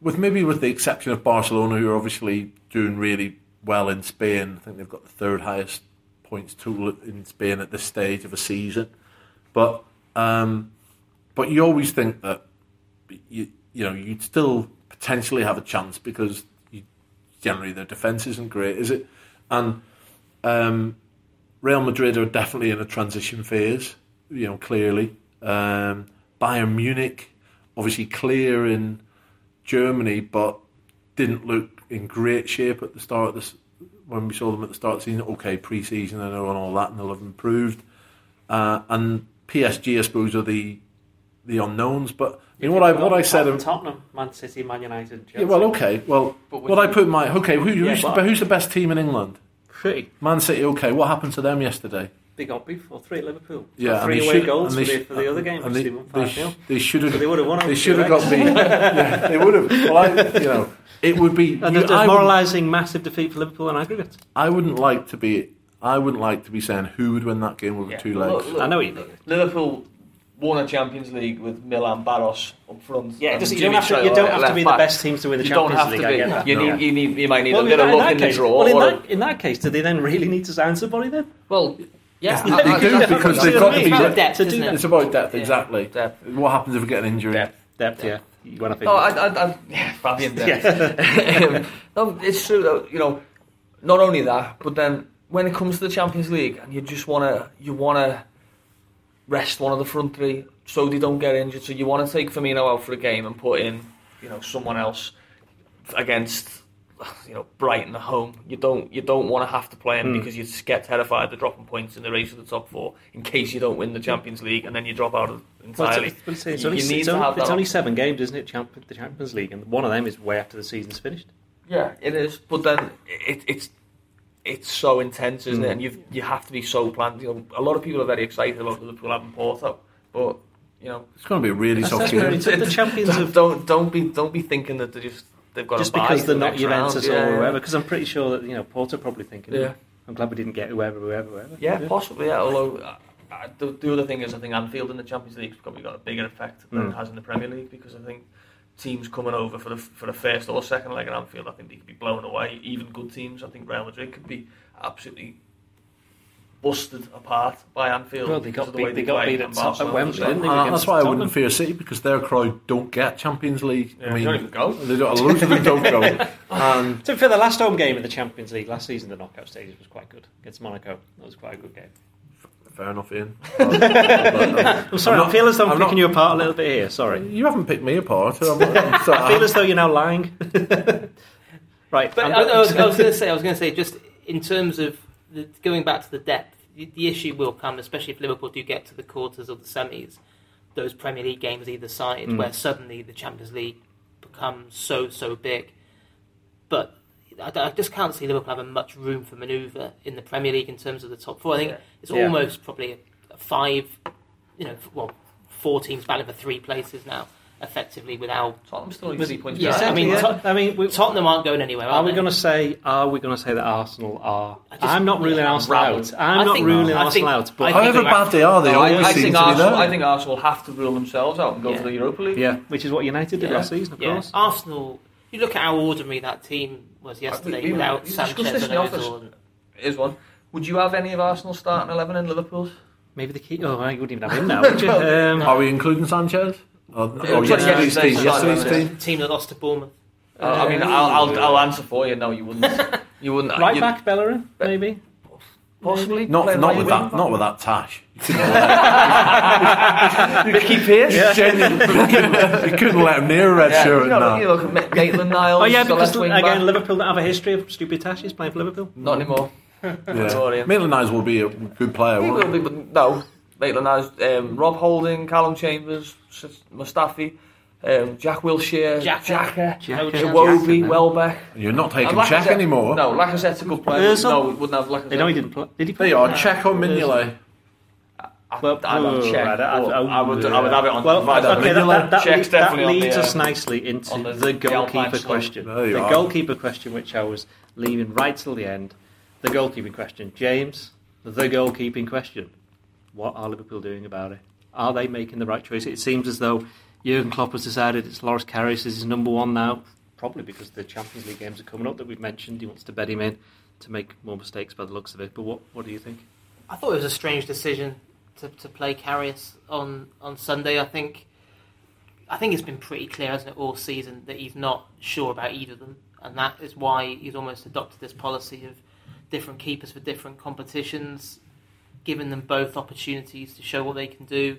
with maybe with the exception of Barcelona, who are obviously doing really well in Spain. I think they've got the third highest points total in Spain at this stage of a season. But um, but you always think that you you know you'd still potentially have a chance because generally their defence isn't great, is it? And um, Real Madrid are definitely in a transition phase. You know clearly. Um, Bayern Munich, obviously clear in Germany, but didn't look in great shape at the start of this when we saw them at the start of the season. Okay, pre-season and all that, and they'll have improved. Uh, and PSG, I suppose, are the the unknowns. But you know what I what I said. Tottenham, Tottenham, Man City, Man United. Chelsea. Yeah, well, okay. Well, what I put my okay. Who, who's, yeah, who's the best team in England? City. Man City. Okay. What happened to them yesterday? they got beat for three at Liverpool. Yeah, three away should, goals for, the, for the other uh, game. And they, they, they should have. they would have won. They should have got beat. yeah, they would have. Well, I, you know, it would be and a demoralising massive defeat for Liverpool in aggregate. I wouldn't like to be. I wouldn't like to be saying who would win that game with yeah. two legs. Look, look, I know what you mean. Liverpool won a Champions League with Milan Baros up front. Yeah, you don't have to, you don't have to be the best teams to win the you Champions League. You, no. need, you, need, you might need well, a bit of luck in case, the draw. Well, in, that, in that case, do they then really need to sign somebody then? Well, yeah, they do because they've got to be depth. isn't It? It's about depth, exactly. Depth. What happens if we get an injury? Depth, depth, yeah. When oh, I no, I, I, I, yeah, Fabian depth. Yeah. Um, no, it's true though. You know, not only that, but then when it comes to the Champions League, and you just want to, you want to rest one of the front three so they don't get injured. So you want to take Firmino out for a game and put in, you know, someone else against, you know, Brighton at home. You don't you don't want to have to play him mm. because you get terrified of dropping points in the race of the top four in case you don't win the Champions League and then you drop out entirely. Well, it's, it's, only, it's, only, it's only, seven games, isn't it? Champ- the Champions League, and one of them is way after the season's finished. Yeah, it is. But then it, it's it's so intense, isn't mm. it? And you you have to be so planned. You know, a lot of people are very excited about Liverpool having Porto, but you know, it's going to be a really soft game. The champions don't, don't don't be don't be thinking that they just they've got just because they're not Juventus yeah, or whoever. Because I'm pretty sure that you know Porto probably thinking, yeah. I'm glad we didn't get whoever, whoever, whoever. Yeah, yeah. possibly. Yeah, although. Uh, uh, the, the, other thing is, I think Anfield in the Champions League has probably got a bigger effect than mm. it has in the Premier League because I think teams coming over for the for the first or second leg at Anfield, I think they could be blown away. Even good teams, I think Real Madrid could be absolutely busted apart by Anfield. Well, they got beat, the they, got beat at, top, at Wembley, didn't they? Ah, that's why I wouldn't fear City because their crowd don't get Champions League. Yeah, I mean, they don't even go. They don't, a lot of them don't go. And so for the last home game in the Champions League last season, the knockout stages was quite good against Monaco. That was quite a good game. Fair enough, Ian. I'm sorry, I'm not, I feel as though I'm, I'm picking not, you apart a little bit here. Sorry, you haven't picked me apart. I'm, I'm sorry, I feel as though you're now lying. right, but I, I was, was going to say, I was going to say, just in terms of the, going back to the depth, the, the, issue will come, especially if Liverpool do get to the quarters or the semis, those Premier League games either side, mm. where suddenly the Champions League becomes so so big. But I, I, just can't see Liverpool having much room for manoeuvre in the Premier League in terms of the top four. I think yeah. it's yeah. almost probably a, a five, you know, well, four teams battling for three places now effectively without Tottenham still only points. Yeah, I mean, yeah. I mean, we, Tottenham aren't going anywhere. Are we going to say? Are we going to say that Arsenal are? I'm not ruling yeah, Arsenal out. I'm not ruling Arsenal out. But however bad they are, they no, always I, I seem think to Arsenal, be there. I think Arsenal have to rule themselves out and go yeah. for the Europa League. Yeah, which is what United did last season, of course. Arsenal. You look at how ordinary that team was yesterday we, without we Sanchez and Ozil. Here's one. Would you have any of Arsenal starting eleven in Liverpool's? Maybe the key. Oh, I wouldn't even have him now. Would you? Um, are we including Sanchez? Oh, oh yesterday's team. Yesterday's team. Team that lost to Bournemouth. Uh, I mean, I'll, I'll, I'll answer for you. No, you wouldn't. You wouldn't. Right back, Bellerin, maybe. Possibly. Not, not with that. Not with that tash. Mickey Pearce. Yeah. you couldn't let him near a red yeah. shirt. You, know, you look at Maitland Niles. Oh yeah, because again, back. Liverpool don't have a history of stupid tashes playing for Liverpool. Not anymore. yeah. Maitland Niles will be a good player. He will be, but no. Maitland Niles, um, Rob Holding, Callum Chambers, Mustafi. Um, Jack Wilshere, Xhaka, Iwobi, Welbeck. You're not taking Jack anymore. No, Lacazette's a good player. No, we wouldn't have Lacazette. No, he didn't play. Did he play? There you are, Cech or Mignolet. I, well, I, would check. I, I, I, would, I would have it on. Well, okay, that, that, that, leads, that leads the, us uh, nicely into the, the goalkeeper question. The are. goalkeeper question, which I was leaving right till the end. The goalkeeping question, James. The goalkeeping question. What are Liverpool doing about it? Are they making the right choice? It seems as though Jurgen Klopp has decided it's Loris Karius is his number one now, probably because the Champions League games are coming up that we've mentioned. He wants to bet him in to make more mistakes by the looks of it. But what, what do you think? I thought it was a strange decision to, to play Karius on, on Sunday. I think I think it's been pretty clear, hasn't it, all season that he's not sure about either of them, and that is why he's almost adopted this policy of different keepers for different competitions, giving them both opportunities to show what they can do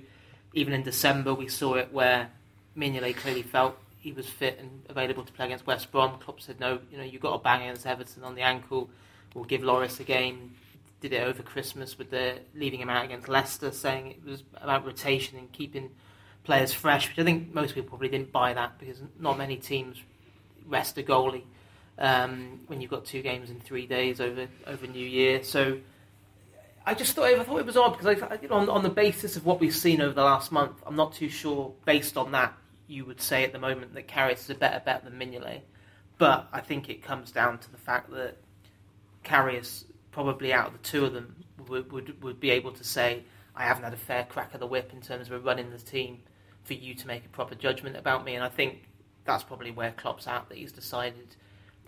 even in December, we saw it where Mignolet clearly felt he was fit and available to play against West Brom. Klopp said, "No, you know, you've got a bang against Everton on the ankle. We'll give Loris a game." Did it over Christmas with the leaving him out against Leicester, saying it was about rotation and keeping players fresh, which I think most people probably didn't buy that because not many teams rest a goalie um, when you've got two games in three days over over New Year. So I just thought I thought it was odd because I, you know, on, on the basis of what we've seen over the last month, I'm not too sure. Based on that, you would say at the moment that Karius is a better bet than Mignolet. But I think it comes down to the fact that Karius, probably out of the two of them, would, would, would be able to say, I haven't had a fair crack of the whip in terms of running the team for you to make a proper judgment about me. And I think that's probably where Klopp's at, that he's decided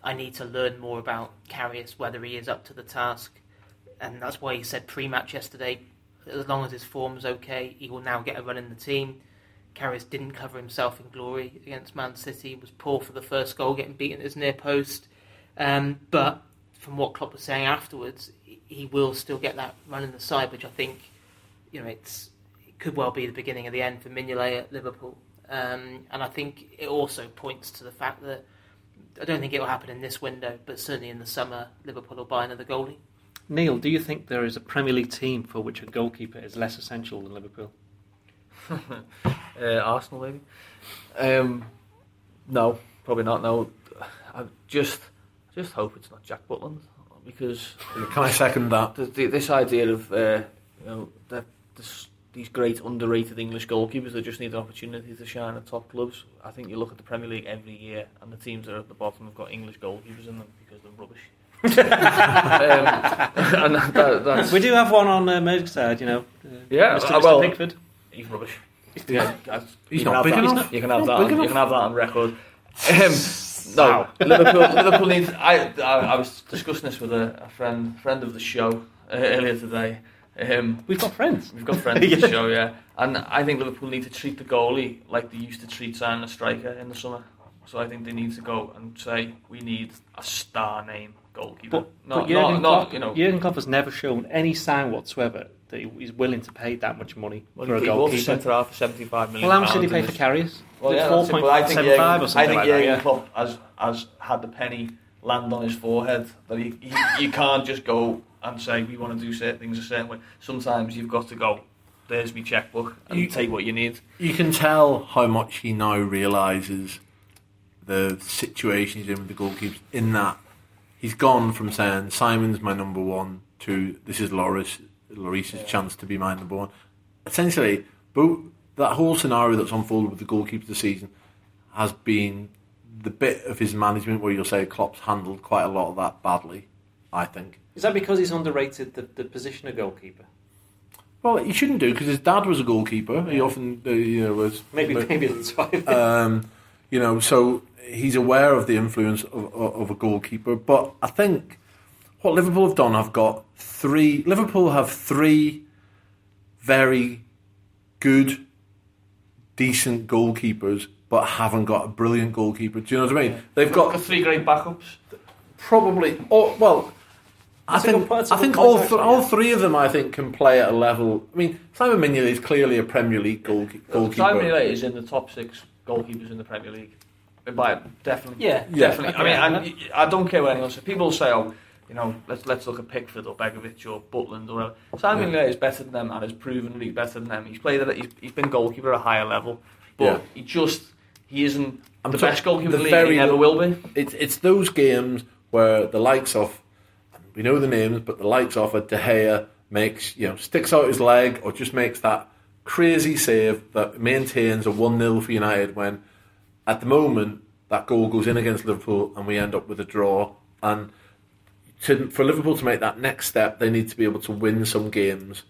I need to learn more about Karius, whether he is up to the task. And that's why he said pre match yesterday, as long as his form's okay, he will now get a run in the team. Karius didn't cover himself in glory against Man City, was poor for the first goal, getting beaten at his near post. Um, but from what Klopp was saying afterwards, he will still get that run in the side, which I think, you know, it's it could well be the beginning of the end for Mignolet at Liverpool. Um, and I think it also points to the fact that I don't think it will happen in this window, but certainly in the summer, Liverpool will buy another goalie. Neil, do you think there is a Premier League team for which a goalkeeper is less essential than Liverpool? uh, Arsenal, maybe. Um, no, probably not. No, I just just hope it's not Jack Butland because can I second that? The, the, this idea of uh, you know that this, these great underrated English goalkeepers that just need an opportunity to shine at top clubs. I think you look at the Premier League every year, and the teams that are at the bottom have got English goalkeepers in them because they're rubbish. Um, that, we do have one on uh, Merseyside, you know. Uh, yeah, Mr. Uh, well, Pickford. He's rubbish. Yeah, he's not big enough. You can have that. On, you can have that on record. Um, no, Liverpool. Liverpool needs. I, I, I was discussing this with a, a friend, friend of the show uh, earlier today. Um, we've got friends. We've got friends yeah. of the show, yeah. And I think Liverpool need to treat the goalie like they used to treat signing a striker in the summer. So I think they need to go and say we need a star name goalkeeper. But, not, but Jurgen, not, Klopp, not, you know, Jurgen Klopp has never shown any sign whatsoever that he's willing to pay that much money well, for a goalkeeper. centre half for seventy-five million. Well, how much did he pay for Karius? Well, yeah, four point seven five or something I think like Jurgen that, yeah. Klopp has has had the penny land on his forehead that he, he you can't just go and say we want to do certain things a certain way. Sometimes you've got to go. There's my checkbook and you, take what you need. You can tell how much he now realizes the situation he's in with the goalkeepers. In that he's gone from saying Simon's my number one to this is Loris Loris's yeah. chance to be my number one. Essentially, both that whole scenario that's unfolded with the goalkeeper this season has been the bit of his management where you'll say Klopp's handled quite a lot of that badly. I think. Is that because he's underrated the, the position of goalkeeper? Well, he shouldn't do because his dad was a goalkeeper. He often, uh, you know, was maybe maybe that's why. um, you know, so he's aware of the influence of, of, a goalkeeper. But I think what Liverpool have done, I've got three. Liverpool have three very good, decent goalkeepers, but haven't got a brilliant goalkeeper. Do you know what I mean? Yeah. They've got, got three great backups. Probably, or, well, I think I think all th- all three of them I think can play at a level. I mean, Simon Mignolet is clearly a Premier League goal, goalkeeper. Simon Mignolet is in the top six goalkeepers in the Premier League. By definitely, yeah, definitely. Okay. I mean, I, I don't care what anyone says. People say, "Oh, you know, let's let's look at Pickford or Begovic or Butland or whatever." Simon yeah. is better than them and has proven to be better than them. He's played at he's, he's been goalkeeper at a higher level, but yeah. he just he isn't I'm the best goalkeeper the, the league. He never will be. It's it's those games where the likes of we know the names, but the likes of a De Gea makes you know sticks out his leg or just makes that crazy save that maintains a one 0 for United when at the moment that goal goes in against Liverpool and we end up with a draw. And to, for Liverpool to make that next step, they need to be able to win some games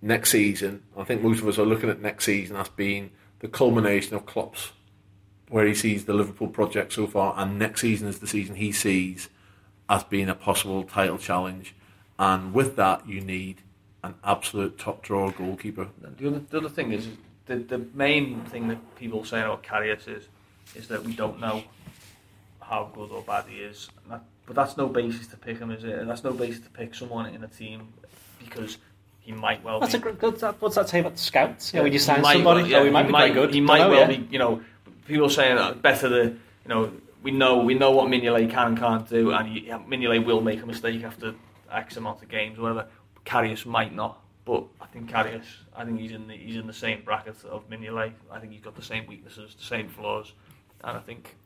next season. I think most of us are looking at next season as being the culmination of Klopp's, where he sees the Liverpool project so far, and next season is the season he sees as being a possible title challenge. And with that, you need an absolute top drawer goalkeeper. The other, the other thing is the the main thing that people say about Karius is is that we don't know how good or bad he is. That, but that's no basis to pick him, is it? That's no basis to pick someone in a team because he might well. That's be, a good. What's that say about the scouts? Yeah, when you sign somebody, well, yeah, oh, he might he be might, good. He might know, well yeah. be. You know, people saying that better the. You know, we know we know what Mignolet can and can't do, and he, Mignolet will make a mistake after X amount of games, or whatever. Karius might not. But I think Karius, I think he's in the he's in the same bracket of Mignolet. I think he's got the same weaknesses, the same flaws, and I think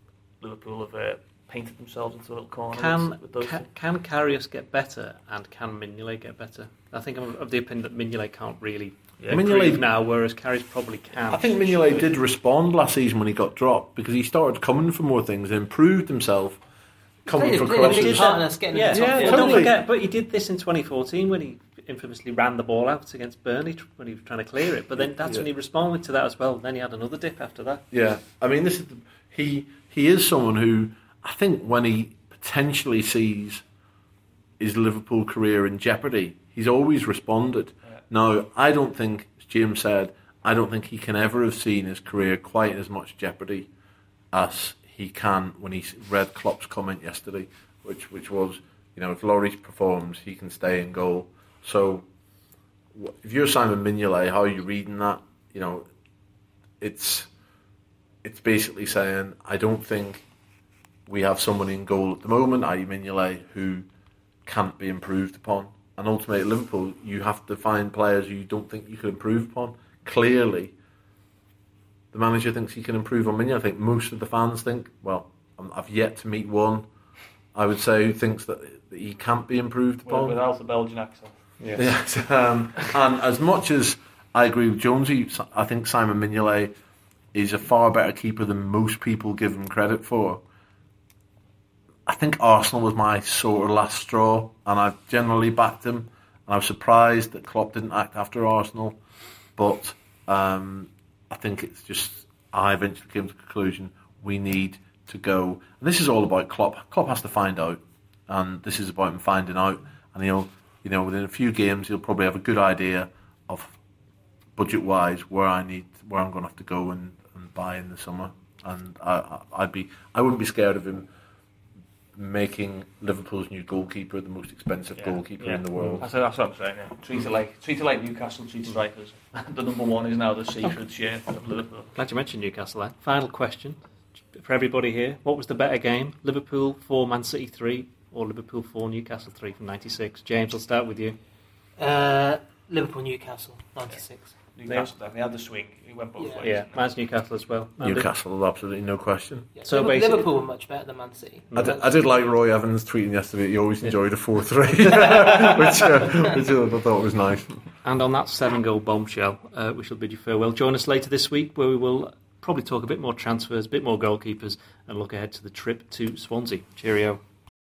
Liverpool have uh, painted themselves into a little corner. Can with, with can, can Karius get better and can Mignolet get better? I think I'm of the opinion that Mignolet can't really yeah, Mignolet now, whereas Karius probably can. I think Mignolet did respond last season when he got dropped because he started coming for more things and improved himself. Coming for crosses, yeah, yeah, yeah totally. don't forget. But he did this in 2014 when he infamously ran the ball out against Burnley when he was trying to clear it. But then that's yeah. when he responded to that as well. Then he had another dip after that. Yeah, I mean, this is the, he he is someone who I think when he potentially sees his Liverpool career in jeopardy, he's always responded. Yeah. Now, I don't think, as Jim said, I don't think he can ever have seen his career quite as much jeopardy as he can when he read Klopp's comment yesterday, which which was, you know, if Loris performs, he can stay in goal. So, if you're Simon Mignolet, how are you reading that? You know, it's it's basically saying I don't think we have someone in goal at the moment, i.e. Mignolet, who can't be improved upon. And ultimately Liverpool, you have to find players who you don't think you can improve upon. Clearly, the manager thinks he can improve on Mignolet. I think most of the fans think, well, I've yet to meet one, I would say, who thinks that he can't be improved upon. Without the Belgian accent. Yes. yes um, and as much as I agree with Jonesy, I think Simon Mignolet is a far better keeper than most people give him credit for. I think Arsenal was my sort of last straw, and I've generally backed him. And I was surprised that Klopp didn't act after Arsenal, but um, I think it's just I eventually came to the conclusion we need to go. And this is all about Klopp. Klopp has to find out, and this is about him finding out. And he'll, you know, within a few games, he'll probably have a good idea of budget-wise where I need, where I'm going to have to go and, and buy in the summer. And I, I'd be, I wouldn't be scared of him making Liverpool's new goalkeeper the most expensive yeah, goalkeeper yeah. in the world. That's, that's what I'm saying. Yeah. Treat it like treat it like Newcastle treat strikers. Mm. the number one is now the sacred share of Liverpool. Glad you mentioned Newcastle. Then. Final question for everybody here: What was the better game, Liverpool four, Man City three, or Liverpool four, Newcastle three from '96? James, I'll start with you. Uh, Liverpool Newcastle '96. Newcastle definitely had the swing. He went both yeah. ways. Yeah, mine's Newcastle as well. Newcastle, absolutely no question. Yeah. So Liverpool, Liverpool were much better than Man City. I did, I did like Roy Evans tweeting yesterday. He always enjoyed a four-three, which, uh, which I thought was nice. And on that seven-goal bombshell, uh, we shall bid you farewell. Join us later this week, where we will probably talk a bit more transfers, a bit more goalkeepers, and look ahead to the trip to Swansea. Cheerio.